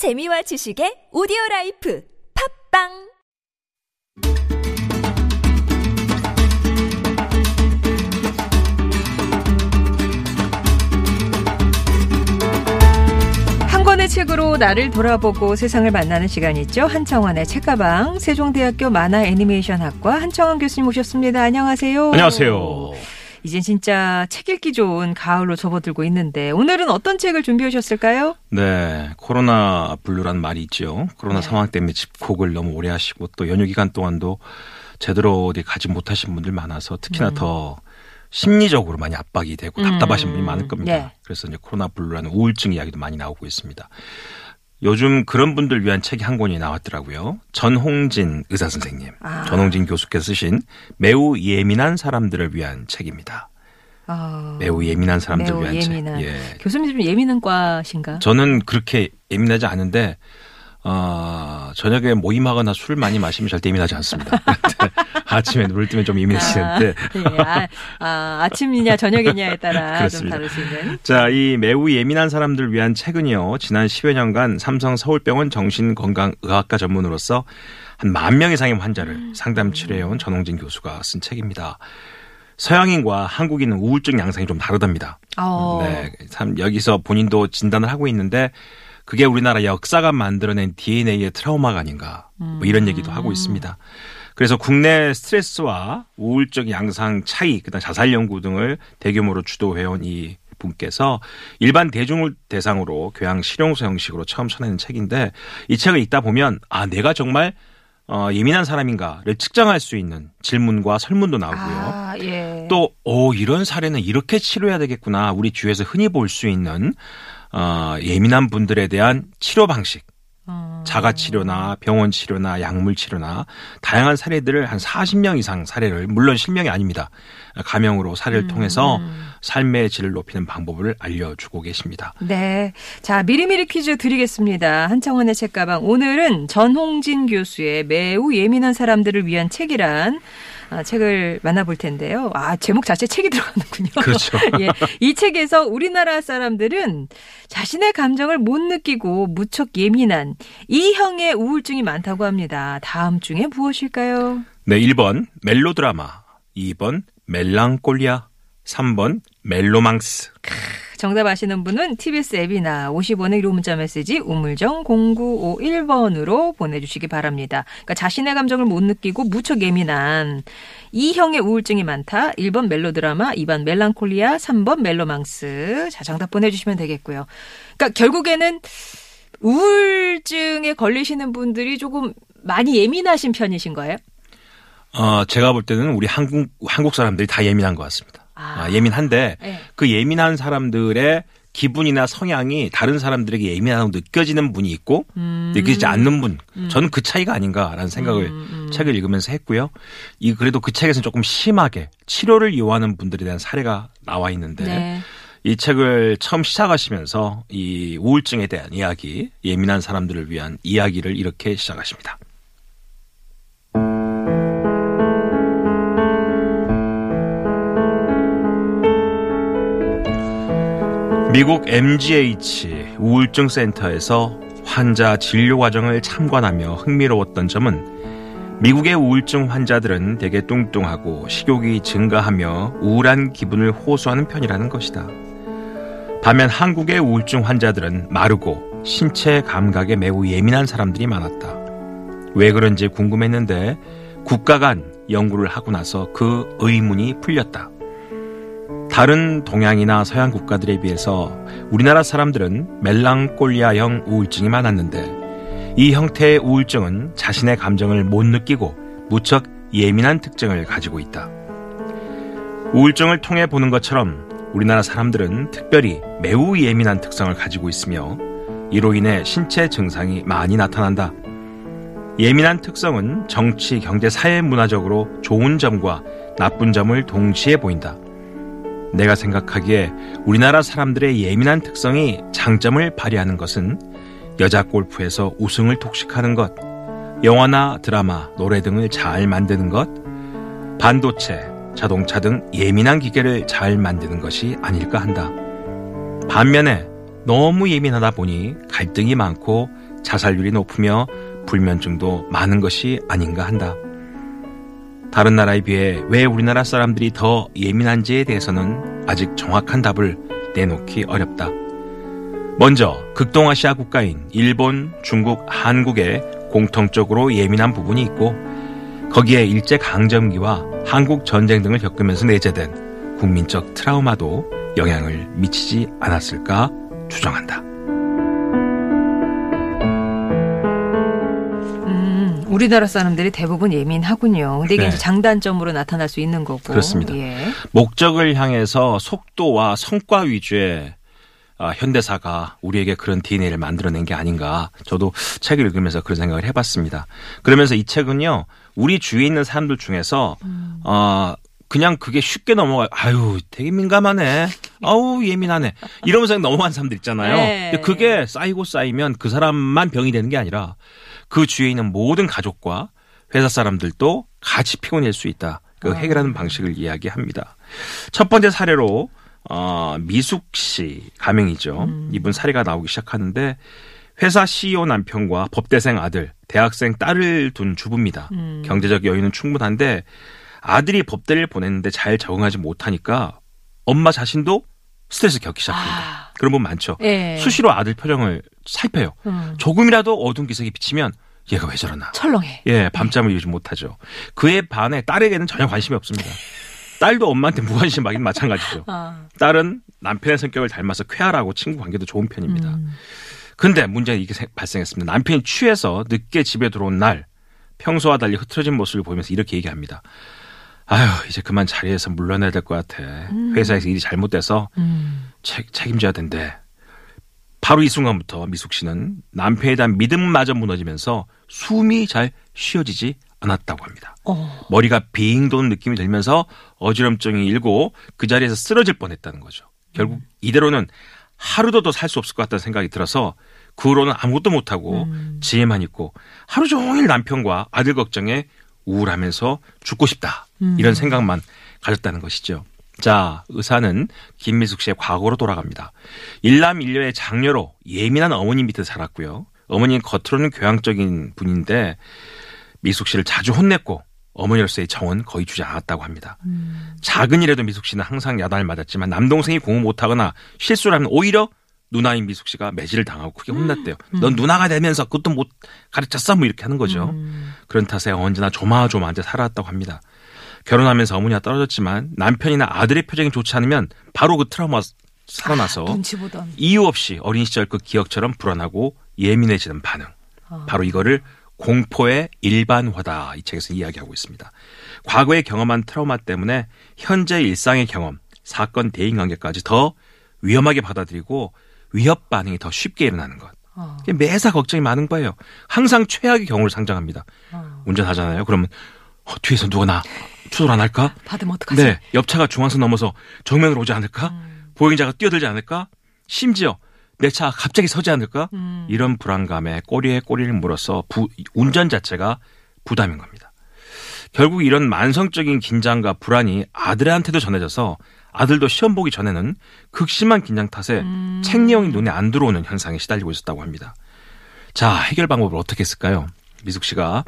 재미와 지식의 오디오 라이프 팟빵 한 권의 책으로 나를 돌아보고 세상을 만나는 시간이죠. 한창완의 책가방 세종대학교 만화 애니메이션학과 한창완 교수님 오셨습니다. 안녕하세요. 안녕하세요. 이젠 진짜 책 읽기 좋은 가을로 접어들고 있는데 오늘은 어떤 책을 준비해 오셨을까요? 네, 코로나 블루란 말이 있죠. 코로나 네. 상황 때문에 집콕을 너무 오래 하시고 또 연휴 기간 동안도 제대로 어디 가지 못하신 분들 많아서 특히나 더 심리적으로 많이 압박이 되고 답답하신 음. 분이 많을 겁니다. 네. 그래서 이제 코로나 블루라는 우울증 이야기도 많이 나오고 있습니다. 요즘 그런 분들 위한 책이 한 권이 나왔더라고요. 전홍진 의사 선생님, 아. 전홍진 교수께서 쓰신 매우 예민한 사람들을 위한 책입니다. 아, 매우 예민한 사람들 매우 위한 예민한. 책. 예. 교수님 좀 예민한 과신가? 저는 그렇게 예민하지 않은데 어, 저녁에 모임하거나 술 많이 마시면 절대 예민하지 않습니다. 그런데 아침에 눈을 뜨면 좀 예민해지는데 예, 아, 아, 아침이냐 저녁이냐에 따라 좀 그렇습니다. 수 있는. 자, 이 매우 예민한 사람들 위한 책은요. 지난 10여 년간 삼성 서울병원 정신건강의학과 전문으로서 한 만 명 이상의 환자를 상담 치료해온 전홍진 교수가 쓴 책입니다. 서양인과 한국인은 우울증 양상이 좀 다르답니다. 어. 네, 참 여기서 본인도 진단을 하고 있는데 그게 우리나라 역사가 만들어낸 DNA의 트라우마가 아닌가 뭐 이런 얘기도 하고 있습니다. 그래서 국내 스트레스와 우울적 양상 차이, 그다음 자살 연구 등을 대규모로 주도해온 이 분께서 일반 대중을 대상으로 교양 실용서 형식으로 처음 쳐내는 책인데 이 책을 읽다 보면 아 내가 정말 어, 예민한 사람인가를 측정할 수 있는 질문과 설문도 나오고요. 아, 예. 또, 오, 이런 사례는 이렇게 치료해야 되겠구나. 우리 주위에서 흔히 볼 수 있는, 어, 예민한 분들에 대한 치료 방식. 어. 자가 치료나 병원 치료나 약물 치료나 다양한 사례들을 한 40명 이상 사례를 물론 실명이 아닙니다. 가명으로 사례를 통해서 삶의 질을 높이는 방법을 알려주고 계십니다. 네. 자, 미리미리 퀴즈 드리겠습니다. 한창원의 책가방. 오늘은 전홍진 교수의 매우 예민한 사람들을 위한 책이란 아, 책을 만나볼 텐데요. 아, 제목 자체 책이 들어가는군요. 그렇죠. 예. 이 책에서 우리나라 사람들은 자신의 감정을 못 느끼고 무척 예민한 이 형의 우울증이 많다고 합니다. 다음 중에 무엇일까요? 네, 1번 멜로드라마, 2번 멜랑콜리아, 3번 멜로망스. 정답 아시는 분은 TBS 앱이나 50원의 1호 문자 메시지 우물정 0951번으로 보내주시기 바랍니다. 그러니까 자신의 감정을 못 느끼고 무척 예민한 이형의 우울증이 많다. 1번 멜로드라마, 2번 멜랑콜리아, 3번 멜로망스. 자, 정답 보내주시면 되겠고요. 그러니까 결국에는 우울증에 걸리시는 분들이 조금 많이 예민하신 편이신 거예요? 어, 제가 볼 때는 우리 한국, 한국 사람들이 다 예민한 것 같습니다. 아. 아, 예민한데 네. 그 예민한 사람들의 기분이나 성향이 다른 사람들에게 예민하다고 느껴지는 분이 있고 음. 느끼지 않는 분. 저는 그 차이가 아닌가라는 생각을 음, 책을 읽으면서 했고요. 이 그래도 그 책에서는 조금 심하게 치료를 요하는 분들에 대한 사례가 나와 있는데 네. 이 책을 처음 시작하시면서 이 우울증에 대한 이야기, 예민한 사람들을 위한 이야기를 이렇게 시작하십니다. 미국 MGH 우울증 센터에서 환자 진료 과정을 참관하며 흥미로웠던 점은 미국의 우울증 환자들은 대개 뚱뚱하고 식욕이 증가하며 우울한 기분을 호소하는 편이라는 것이다. 반면 한국의 우울증 환자들은 마르고 신체 감각에 매우 예민한 사람들이 많았다. 왜 그런지 궁금했는데 국가 간 연구를 하고 나서 그 의문이 풀렸다. 다른 동양이나 서양 국가들에 비해서 우리나라 사람들은 멜랑콜리아형 우울증이 많았는데 이 형태의 우울증은 자신의 감정을 못 느끼고 무척 예민한 특징을 가지고 있다. 우울증을 통해 보는 것처럼 우리나라 사람들은 특별히 매우 예민한 특성을 가지고 있으며 이로 인해 신체 증상이 많이 나타난다. 예민한 특성은 정치, 경제, 사회 문화적으로 좋은 점과 나쁜 점을 동시에 보인다. 내가 생각하기에 우리나라 사람들의 예민한 특성이 장점을 발휘하는 것은 여자 골프에서 우승을 독식하는 것, 영화나 드라마, 노래 등을 잘 만드는 것, 반도체, 자동차 등 예민한 기계를 잘 만드는 것이 아닐까 한다. 반면에 너무 예민하다 보니 갈등이 많고 자살률이 높으며 불면증도 많은 것이 아닌가 한다. 다른 나라에 비해 왜 우리나라 사람들이 더 예민한지에 대해서는 아직 정확한 답을 내놓기 어렵다. 먼저 극동아시아 국가인 일본, 중국, 한국에 공통적으로 예민한 부분이 있고 거기에 일제 강점기와 한국 전쟁 등을 겪으면서 내재된 국민적 트라우마도 영향을 미치지 않았을까 추정한다. 우리나라 사람들이 대부분 예민하군요. 근데 이게 네. 이제 장단점으로 나타날 수 있는 거고. 그렇습니다. 예. 목적을 향해서 속도와 성과 위주의 아, 현대사가 우리에게 그런 DNA를 만들어낸 게 아닌가. 저도 책을 읽으면서 그런 생각을 해봤습니다. 그러면서 이 책은요, 우리 주위에 있는 사람들 중에서, 어, 그냥 그게 쉽게 넘어가, 아유, 되게 민감하네. 아우, 예민하네. 이러면서 넘어간 사람들 있잖아요. 네. 근데 그게 쌓이고 쌓이면 그 사람만 병이 되는 게 아니라 그 주위에 있는 모든 가족과 회사 사람들도 같이 피곤할 수 있다. 그 해결하는 방식을 이야기합니다. 첫 번째 사례로 어, 미숙 씨 가명이죠. 이분 사례가 나오기 시작하는데 회사 CEO 남편과 법대생 아들, 대학생 딸을 둔 주부입니다. 경제적 여유는 충분한데 아들이 법대를 보냈는데 잘 적응하지 못하니까 엄마 자신도 스트레스 겪기 시작합니다. 아. 그런 분 많죠. 예. 수시로 아들 표정을 살펴요. 음. 조금이라도 어두운 기색이 비치면 얘가 왜 저러나. 철렁해. 예, 밤잠을 이루지 못하죠. 그에 반해 딸에게는 전혀 관심이 없습니다. 딸도 엄마한테 무관심 하긴 마찬가지죠. 아. 딸은 남편의 성격을 닮아서 쾌활하고 친구 관계도 좋은 편입니다. 음. 근데 문제는 이게 생- 발생했습니다. 남편이 취해서 늦게 집에 들어온 날 평소와 달리 흐트러진 모습을 보면서 이렇게 얘기합니다. 아휴 이제 그만 자리에서 물러나야 될 것 같아. 회사에서 일이 잘못돼서 음. 책, 책임져야 된대. 바로 이 순간부터 미숙 씨는 남편에 대한 믿음마저 무너지면서 숨이 잘 쉬어지지 않았다고 합니다. 어. 머리가 빙 도는 느낌이 들면서 어지럼증이 일고 그 자리에서 쓰러질 뻔했다는 거죠. 결국 이대로는 하루도 더 살 수 없을 것 같다는 생각이 들어서 그 후로는 아무것도 못하고 지혜만 있고 하루 종일 남편과 아들 걱정에 우울하면서 죽고 싶다. 이런 생각만 가졌다는 것이죠. 자, 의사는 김미숙 씨의 과거로 돌아갑니다. 일남 일녀의 장녀로 예민한 어머니 밑에 살았고요. 어머니는 겉으로는 교양적인 분인데 미숙 씨를 자주 혼냈고 어머니로서의 정은 거의 주지 않았다고 합니다. 작은 일에도 미숙 씨는 항상 야단을 맞았지만 남동생이 공부 못하거나 실수를 하면 오히려 누나인 미숙 씨가 매질을 당하고 크게 혼났대요. 넌 누나가 되면서 그것도 못 가르쳤어 뭐 이렇게 하는 거죠. 그런 탓에 언제나 조마조마하게 살아왔다고 합니다. 결혼하면서 어머니와 떨어졌지만 남편이나 아들의 표정이 좋지 않으면 바로 그 트라우마 살아나서 보던. 이유 없이 어린 시절 그 기억처럼 불안하고 예민해지는 반응. 바로 이거를 공포의 일반화다. 이 책에서 이야기하고 있습니다. 과거에 경험한 트라우마 때문에 현재 일상의 경험, 사건 대인 관계까지 더 위험하게 받아들이고 위협 반응이 더 쉽게 일어나는 것. 어. 매사 걱정이 많은 거예요. 항상 최악의 경우를 상정합니다. 어. 운전하잖아요. 그러면 어, 뒤에서 누가 나 추돌 안 할까? 받으면 어떡하지? 네, 옆차가 중앙선 넘어서 정면으로 오지 않을까? 음. 보행자가 뛰어들지 않을까? 심지어 내차 갑자기 서지 않을까? 음. 이런 불안감에 꼬리에 꼬리를 물어서 부- 운전 자체가 부담인 겁니다. 결국 이런 만성적인 긴장과 불안이 아들한테도 전해져서 아들도 시험 보기 전에는 극심한 긴장 탓에 음. 책 내용이 눈에 안 들어오는 현상에 시달리고 있었다고 합니다. 자, 해결 방법을 어떻게 했을까요? 미숙 씨가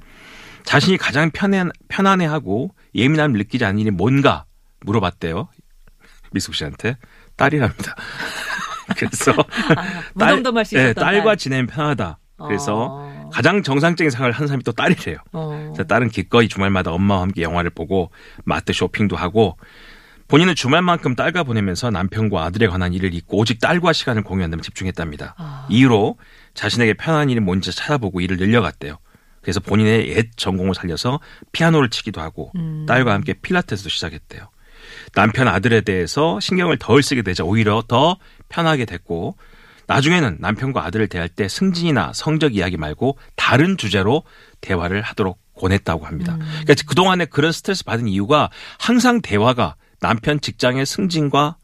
자신이 가장 편해, 편안해하고 예민함을 느끼지 않는 일이 뭔가 물어봤대요. 미숙 씨한테 딸이랍니다. 그래서 아, 예, 있었던 딸과 딸. 지내면 편하다. 그래서 어. 가장 정상적인 생활을 하는 사람이 또 딸이래요. 어. 그래서 딸은 기꺼이 주말마다 엄마와 함께 영화를 보고 마트 쇼핑도 하고 본인은 주말만큼 딸과 보내면서 남편과 아들에 관한 일을 잊고 오직 딸과 시간을 공유한다면 집중했답니다. 아. 이후로 자신에게 편한 일이 뭔지 찾아보고 일을 늘려갔대요. 그래서 본인의 옛 전공을 살려서 피아노를 치기도 하고 음. 딸과 함께 필라테스도 시작했대요. 남편 아들에 대해서 신경을 덜 쓰게 되자 오히려 더 편하게 됐고 나중에는 남편과 아들을 대할 때 승진이나 성적 이야기 말고 다른 주제로 대화를 하도록 권했다고 합니다. 그러니까 그동안에 그런 스트레스 받은 이유가 항상 대화가 남편 직장의 승진과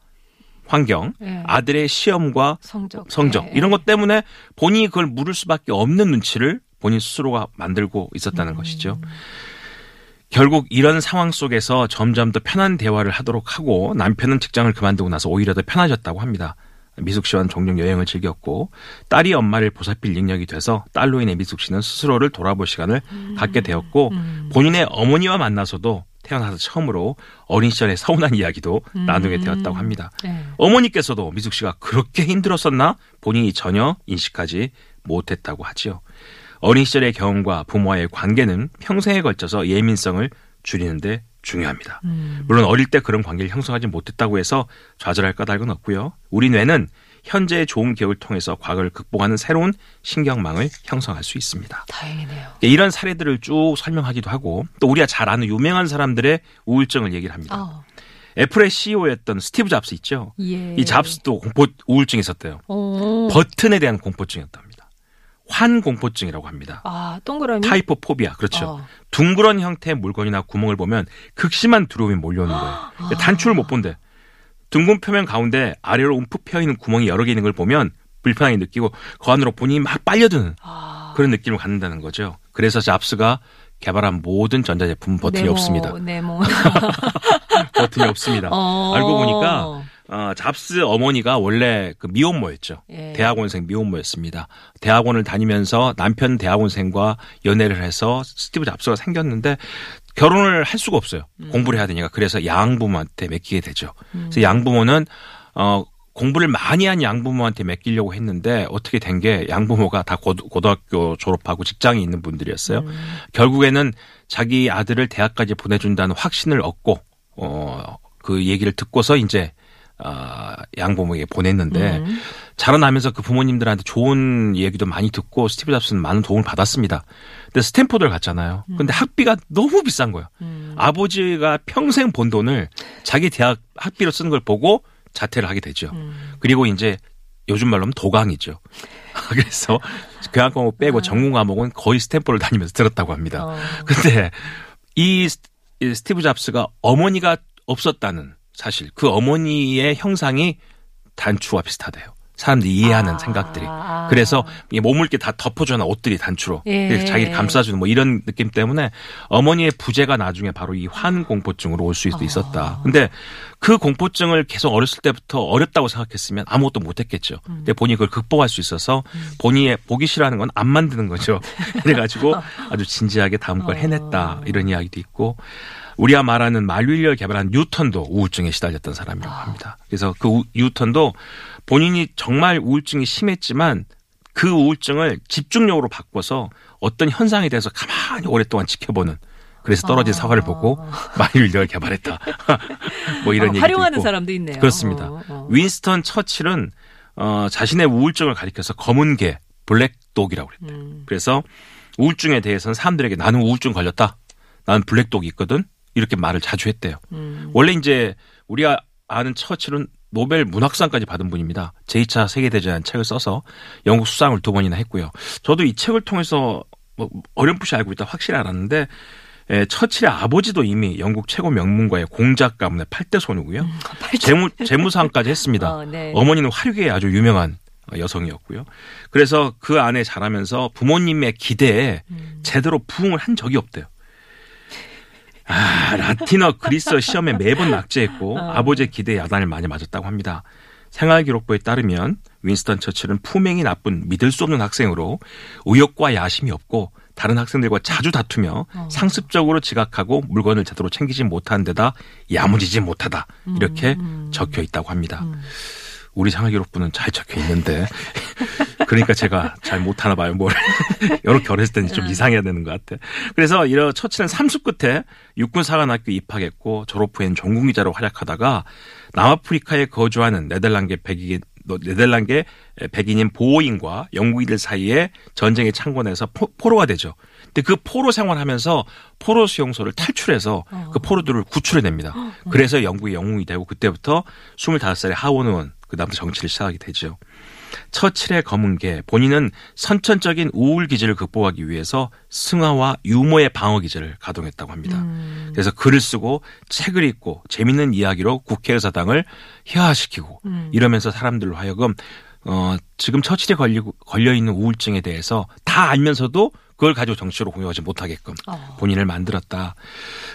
환경, 예. 아들의 시험과 성적. 성적 예. 이런 것 때문에 본인이 그걸 물을 수밖에 없는 눈치를 본인 스스로가 만들고 있었다는 것이죠. 결국 이런 상황 속에서 점점 더 편한 대화를 하도록 하고 남편은 직장을 그만두고 나서 오히려 더 편해졌다고 합니다. 미숙 씨와는 종종 여행을 즐겼고 딸이 엄마를 보살필 능력이 돼서 딸로 인해 미숙 씨는 스스로를 돌아볼 시간을 갖게 되었고 본인의 어머니와 만나서도 태어나서 처음으로 어린 시절의 서운한 이야기도 나누게 되었다고 합니다. 네. 어머니께서도 미숙 씨가 그렇게 힘들었었나 본인이 전혀 인식하지 못했다고 하지요. 어린 시절의 경험과 부모와의 관계는 평생에 걸쳐서 예민성을 줄이는데 중요합니다. 물론 어릴 때 그런 관계를 형성하지 못했다고 해서 좌절할 까닭은 없고요. 우리 뇌는 현재의 좋은 기억을 통해서 과거를 극복하는 새로운 신경망을 형성할 수 있습니다. 다행이네요. 이런 사례들을 쭉 설명하기도 하고 또 우리가 잘 아는 유명한 사람들의 우울증을 얘기를 합니다. 아, 애플의 CEO였던 스티브 잡스 있죠. 예. 이 잡스도 공포 우울증이 있었대요. 어. 버튼에 대한 공포증이었답니다. 환 공포증이라고 합니다. 아, 동그라미. 타이포포비아 그렇죠. 어. 둥그런 형태의 물건이나 구멍을 보면 극심한 두려움이 몰려오는 거예요. 그러니까 단추를 못 본대. 둥근 표면 가운데 아래로 움푹 패여 있는 구멍이 여러 개 있는 걸 보면 불편하게 느끼고 그 안으로 본인이 막 빨려드는 아. 그런 느낌을 갖는다는 거죠. 그래서 잡스가 개발한 모든 전자제품 버튼이 네모, 없습니다. 네모. 버튼이 없습니다. 어. 알고 보니까 어, 잡스 어머니가 원래 그 미혼모였죠. 예. 대학원생 미혼모였습니다. 대학원을 다니면서 남편 대학원생과 연애를 해서 스티브 잡스가 생겼는데 결혼을 할 수가 없어요. 음. 공부를 해야 되니까. 그래서 양부모한테 맡기게 되죠. 그래서 양부모는 어 공부를 많이 한 양부모한테 맡기려고 했는데 어떻게 된 게 양부모가 다 고, 고등 학교 졸업하고 직장이 있는 분들이었어요. 음. 결국에는 자기 아들을 대학까지 보내준다는 확신을 얻고 어 그 얘기를 듣고서 이제 아 양부모에게 보냈는데 음. 자라나면서 그 부모님들한테 좋은 얘기도 많이 듣고 스티브 잡스는 많은 도움을 받았습니다. 근데 스탠포드를 갔잖아요. 근데 학비가 너무 비싼 거예요. 음. 아버지가 평생 번 돈을 자기 대학 학비로 쓰는 걸 보고 자퇴를 하게 되죠. 음. 그리고 이제 요즘 말로 하면 도강이죠. 그래서 교양 과목 빼고 전공 과목은 거의 스탠포드를 다니면서 들었다고 합니다. 어. 근데 이 스티브 잡스가 어머니가 없었다는 사실 그 어머니의 형상이 단추와 비슷하대요. 사람들이 이해하는 아. 생각들이. 그래서 이 몸을 이렇게 다 덮어주는 옷들이 단추로 예. 자기를 감싸주는 뭐 이런 느낌 때문에 어머니의 부재가 나중에 바로 이 환 공포증으로 올 수도 있었다. 근데 그 공포증을 계속 어렸을 때부터 어렵다고 생각했으면 아무것도 못했겠죠. 근데 본인이 그걸 극복할 수 있어서 본인이 보기 싫어하는 건 안 만드는 거죠. 그래가지고 아주 진지하게 다음 걸 해냈다 이런 이야기도 있고 우리가 말하는 만류인력을 개발한 뉴턴도 우울증에 시달렸던 사람이라고 합니다. 그래서 그 우- 뉴턴도 본인이 정말 우울증이 심했지만 그 우울증을 집중력으로 바꿔서 어떤 현상에 대해서 가만히 오랫동안 지켜보는 그래서 떨어진 사과를 보고 만류인력을 개발했다. 뭐 이런 어, 얘기도 활용하는 있고. 사람도 있네요. 그렇습니다. 어, 어. 윈스턴 처칠은 어, 자신의 우울증을 가리켜서 검은 개, 블랙독이라고 그랬대요. 음. 그래서 우울증에 대해서는 사람들에게 나는 우울증 걸렸다. 나는 블랙독이 있거든. 이렇게 말을 자주 했대요. 음. 원래 이제 우리가 아는 처칠은 노벨 문학상까지 받은 분입니다. 제2차 세계대전 책을 써서 영국 수상을 두 번이나 했고요. 저도 이 책을 통해서 뭐 어렴풋이 알고 있다 확실히 알았는데 에, 처칠의 아버지도 이미 영국 최고 명문가의 공작 가문의 8대 손이고요. 재무, 재무상까지 했습니다. 어, 네. 어머니는 화류계에 아주 유명한 여성이었고요. 그래서 그 안에 자라면서 부모님의 기대에 음. 제대로 부응을 한 적이 없대요. 아, 라틴어 그리스어 시험에 매번 낙제했고 어. 아버지의 기대에 야단을 많이 맞았다고 합니다. 생활기록부에 따르면 윈스턴 처칠은 품행이 나쁜 믿을 수 없는 학생으로 의욕과 야심이 없고 다른 학생들과 자주 다투며 어. 상습적으로 지각하고 물건을 제대로 챙기지 못하는 데다 야무지지 못하다 이렇게 음. 적혀 있다고 합니다. 우리 생활기록부는 잘 적혀 있는데 그러니까 제가 잘 못하나 봐요. 뭘 이렇게 어렸을 때는 좀 이상해야 되는 것 같아. 그래서 이런 처치는 삼수 끝에 육군사관학교 입학했고 졸업 후엔 전공기자로 활약하다가 남아프리카에 거주하는 네덜란드 백인 네덜란드 백인인 보호인과 영국인들 사이에 전쟁에 창건해서 포, 포로가 되죠. 근데 그 포로 생활하면서 포로 수용소를 탈출해서 그 포로들을 구출해냅니다. 그래서 영국의 영웅이 되고 그때부터 25살의 하원 의원 그다음부터 정치를 시작하게 되죠. 처칠의 검은 개 본인은 선천적인 우울 기질을 극복하기 위해서 승화와 유머의 방어 기제를 가동했다고 합니다. 그래서 글을 쓰고 책을 읽고 재밌는 이야기로 국회의사당을 희화시키고 이러면서 사람들로 하여금 어 지금 처칠에 걸리고 걸려 있는 우울증에 대해서 다 알면서도 그걸 가지고 정치로 공유하지 못하게끔 어. 본인을 만들었다.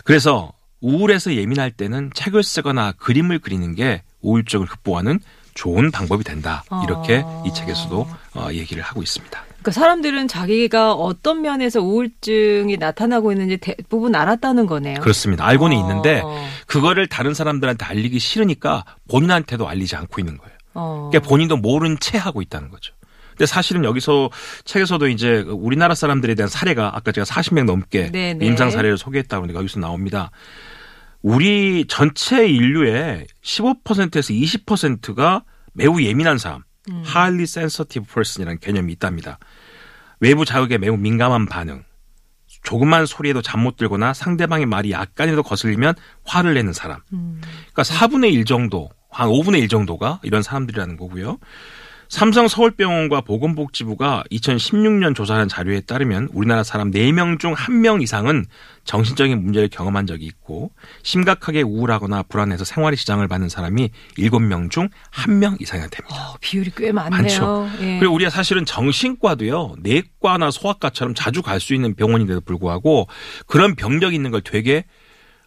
그래서 우울해서 예민할 때는 책을 쓰거나 그림을 그리는 게 우울증을 극복하는 좋은 방법이 된다. 이렇게 아. 이 책에서도 어, 얘기를 하고 있습니다. 그러니까 사람들은 자기가 어떤 면에서 우울증이 나타나고 있는지 대부분 알았다는 거네요. 그렇습니다. 알고는 어, 있는데 어. 그거를 다른 사람들한테 알리기 싫으니까 본인한테도 알리지 않고 있는 거예요. 어. 그러니까 본인도 모른 채 하고 있다는 거죠. 근데 사실은 여기서 책에서도 이제 우리나라 사람들에 대한 사례가 아까 제가 40명 넘게 네, 네. 임상 사례를 소개했다고 하는데 여기서 나옵니다. 우리 전체 인류의 15%에서 20%가 매우 예민한 사람, 음. highly sensitive person이라는 개념이 있답니다. 외부 자극에 매우 민감한 반응, 조그만 소리에도 잠 못 들거나 상대방의 말이 약간이라도 거슬리면 화를 내는 사람. 음. 그러니까 4분의 1 정도, 한 5분의 1 정도가 이런 사람들이라는 거고요. 삼성 서울병원과 보건복지부가 2016년 조사한 자료에 따르면 우리나라 사람 4명 중 1명 이상은 정신적인 문제를 경험한 적이 있고 심각하게 우울하거나 불안해서 생활의 지장을 받는 사람이 7명 중 1명 이상이 됩니다. 어, 비율이 꽤 많네요. 많죠. 예. 그리고 우리가 사실은 정신과도요, 내과나 소아과처럼 자주 갈 수 있는 병원인데도 불구하고 그런 병력이 있는 걸 되게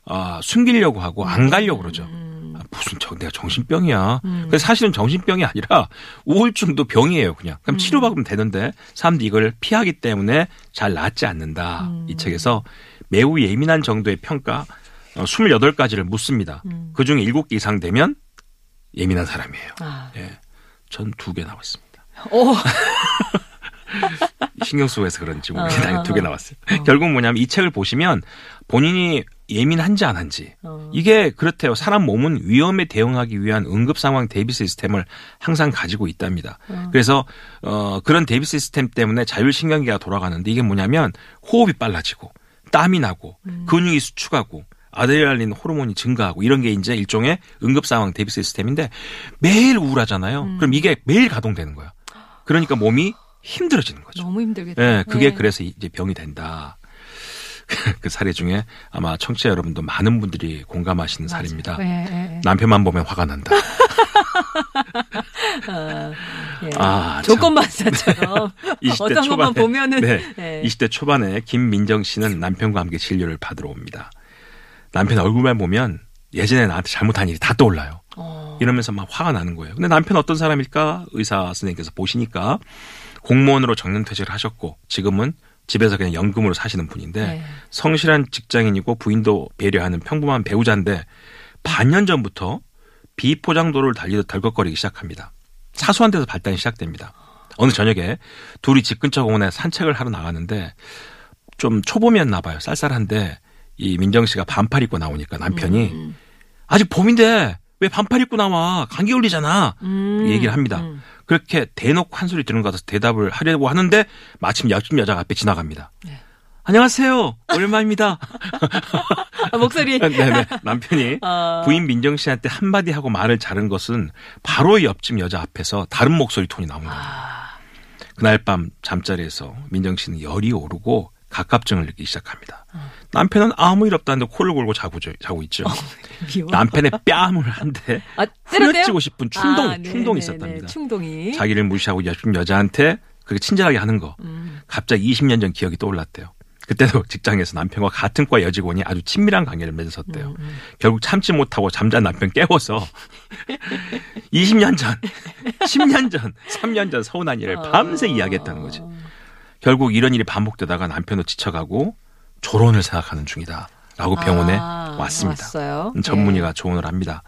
아, 숨기려고 하고 안 가려고 그러죠. 아, 무슨 저 내가 정신병이야. 그래서 사실은 정신병이 아니라 우울증도 병이에요, 그냥. 그럼 치료받으면 되는데 사람들이 이걸 피하기 때문에 잘 낫지 않는다. 이 책에서 매우 예민한 정도의 평가 어, 28가지를 묻습니다. 그 중에 7개 이상 되면 예민한 사람이에요. 아. 예. 전 두 개 나왔습니다. 오. 신경 쓰고 해서 그런지 아, 모르겠는데 두개 나왔어요. 결국 뭐냐면 이 책을 보시면 본인이 예민한지 안 한지 어. 이게 그렇대요. 사람 몸은 위험에 대응하기 위한 응급 상황 대비 시스템을 항상 가지고 있답니다. 어. 그래서 어 그런 대비 시스템 때문에 자율신경계가 돌아가는데 이게 뭐냐면 호흡이 빨라지고 땀이 나고 음. 근육이 수축하고 아드레날린 호르몬이 증가하고 이런 게 이제 일종의 응급 상황 대비 시스템인데 매일 우울하잖아요. 음. 그럼 이게 매일 가동되는 거야. 그러니까 몸이 힘들어지는 거죠. 너무 힘들겠다. 예, 그게 네. 그래서 이제 병이 된다. 그 사례 중에 아마 청취자 여러분도 많은 분들이 공감하시는 사례입니다. 예, 예, 예. 남편만 보면 화가 난다. 아, 예. 아, 참. 조건반사처럼 20대 어떤 초반에 것만 보면은 네, 예. 20대 초반에 김민정 씨는 남편과 함께 진료를 받으러 옵니다. 남편 얼굴만 보면 예전에 나한테 잘못한 일이 다 떠올라요. 어. 이러면서 막 화가 나는 거예요. 근데 남편 어떤 사람일까? 의사 선생님께서 보시니까 공무원으로 정년 퇴직을 하셨고 지금은 집에서 그냥 연금으로 사시는 분인데 네. 성실한 직장인이고 부인도 배려하는 평범한 배우자인데 반년 전부터 비포장도로를 달리듯 덜컥거리기 시작합니다. 사소한 데서 발단이 시작됩니다. 어느 저녁에 둘이 집 근처 공원에 산책을 하러 나가는데 좀 초봄이었나 봐요. 쌀쌀한데 이 민정 씨가 반팔 입고 나오니까 남편이 음. 아직 봄인데 왜 반팔 입고 나와? 감기 걸리잖아. 음. 얘기를 합니다. 음. 그렇게 대놓고 한 소리 들은 것 같아서 대답을 하려고 하는데 마침 옆집 여자가 앞에 지나갑니다. 네. 안녕하세요. 오랜만입니다. 아, 목소리. 네네. 남편이 아. 부인 민정 씨한테 한마디 하고 말을 자른 것은 바로 옆집 여자 앞에서 다른 목소리 톤이 나온 겁니다. 아, 그날 밤 잠자리에서 민정 씨는 열이 오르고 가깝증을 느끼기 시작합니다. 어. 남편은 아무 일 없다는데 코를 골고 자고, 자고 있죠. 미워. 남편의 뺨을 한대 아? 후려치고 싶은 충동, 아, 네, 충동이 네, 있었답니다. 네, 충동이. 자기를 무시하고 옆집 여자한테 그렇게 친절하게 하는 거. 음. 갑자기 20년 전 기억이 떠올랐대요. 그때도 직장에서 남편과 같은 과 여직원이 아주 친밀한 관계를 맺었대요. 음, 결국 참지 못하고 잠잔 남편 깨워서 20년 전, 10년 전, 3년 전 서운한 일을 밤새 어. 이야기했다는 거지. 결국 이런 일이 반복되다가 남편도 지쳐가고 조론을 생각하는 중이다. 라고 병원에 아, 왔습니다. 왔어요. 음, 전문의가 조언을 합니다.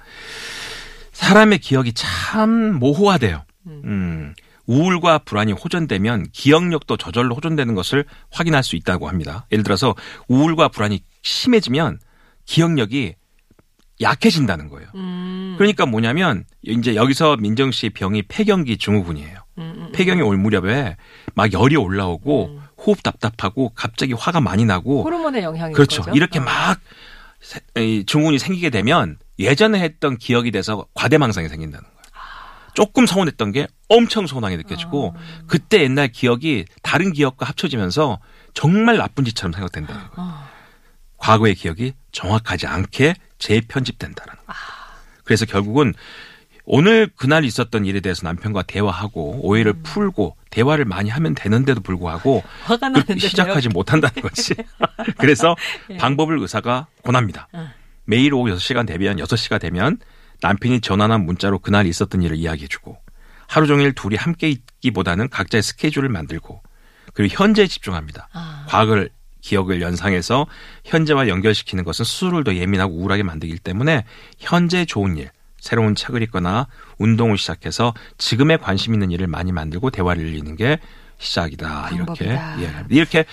사람의 기억이 참 모호하대요. 음, 우울과 불안이 호전되면 기억력도 저절로 호전되는 것을 확인할 수 있다고 합니다. 예를 들어서 우울과 불안이 심해지면 기억력이 약해진다는 거예요. 음, 그러니까 뭐냐면 이제 여기서 민정 씨의 병이 폐경기 증후군이에요. 음, 음. 폐경이 올 무렵에 막 열이 올라오고 호흡 답답하고 갑자기 화가 많이 나고 호르몬의 영향이 그렇죠. 거죠? 이렇게 어. 막 증후군이 생기게 되면 예전에 했던 기억이 돼서 과대망상이 생긴다는 거예요. 조금 서운했던 게 엄청 서운하게 느껴지고 아. 그때 옛날 기억이 다른 기억과 합쳐지면서 정말 나쁜 짓처럼 생각된다는 거예요. 어. 과거의 기억이 정확하지 않게 재편집된다는 거예요. 그래서 결국은 오늘 그날 있었던 일에 대해서 남편과 대화하고 오해를 음. 풀고 대화를 많이 하면 되는데도 불구하고 화가 나는데 시작하지 못한다는 거지. 그래서 예. 방법을 의사가 권합니다. 어. 매일 오후 6시간 되면 6시가 되면 남편이 전화나 문자로 그날 있었던 일을 이야기해주고 하루 종일 둘이 함께 있기보다는 각자의 스케줄을 만들고 그리고 현재에 집중합니다. 아. 과거를 기억을 연상해서 현재와 연결시키는 것은 수술을 더 예민하고 우울하게 만들기 때문에 현재 좋은 일, 새로운 책을 읽거나 운동을 시작해서 지금에 관심 있는 일을 많이 만들고 대화를 열리는 게 시작이다. 이렇게 방법이다. 예. 이렇게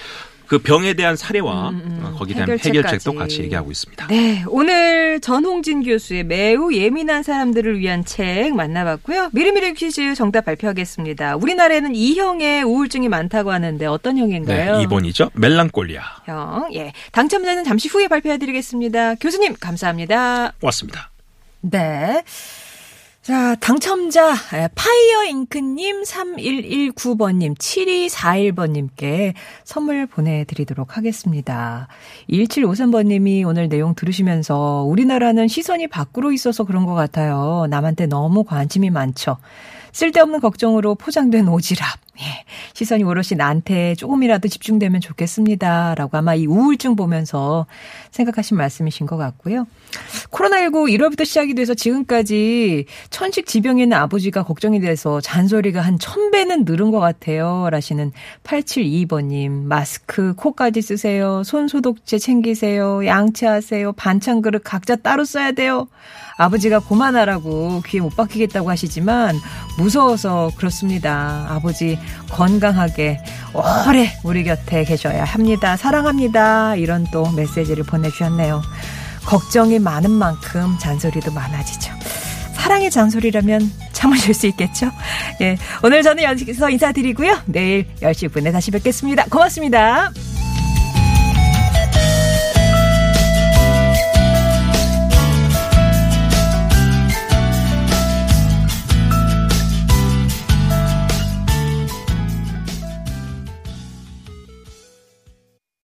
그 병에 대한 사례와 어, 거기에 대한 해결책까지. 해결책도 같이 얘기하고 있습니다. 네, 오늘 전홍진 교수의 매우 예민한 사람들을 위한 책 만나봤고요. 미리미리 퀴즈 정답 발표하겠습니다. 우리나라에는 이형의 우울증이 많다고 하는데 어떤 형인가요? 네, 2번이죠. 멜랑콜리아. 형, 예. 당첨자는 잠시 후에 발표해드리겠습니다. 교수님, 감사합니다. 고맙습니다. 네. 자, 당첨자, 에, 파이어 잉크님, 3119번님, 7241번님께 선물 보내드리도록 하겠습니다. 1753번님이 오늘 내용 들으시면서 우리나라는 시선이 밖으로 있어서 그런 것 같아요. 남한테 너무 관심이 많죠. 쓸데없는 걱정으로 포장된 오지랖. 예. 시선이 오롯이 나한테 조금이라도 집중되면 좋겠습니다. 라고 아마 이 우울증 보면서 생각하신 말씀이신 것 같고요. 코로나19 1월부터 시작이 돼서 지금까지 천식 지병에 있는 아버지가 걱정이 돼서 잔소리가 한 천배는 늘은 것 같아요. 라시는 8722번님. 마스크, 코까지 쓰세요. 손 소독제 챙기세요. 양치하세요. 반찬 그릇 각자 따로 써야 돼요. 아버지가 고만하라고 귀에 못 박히겠다고 하시지만 무서워서 그렇습니다. 아버지 건강하게 오래 우리 곁에 계셔야 합니다. 사랑합니다. 이런 또 메시지를 보내주셨네요. 걱정이 많은 만큼 잔소리도 많아지죠. 사랑의 잔소리라면 참으실 수 있겠죠? 예. 오늘 저는 여기서 인사드리고요. 내일 10시 분에 다시 뵙겠습니다. 고맙습니다.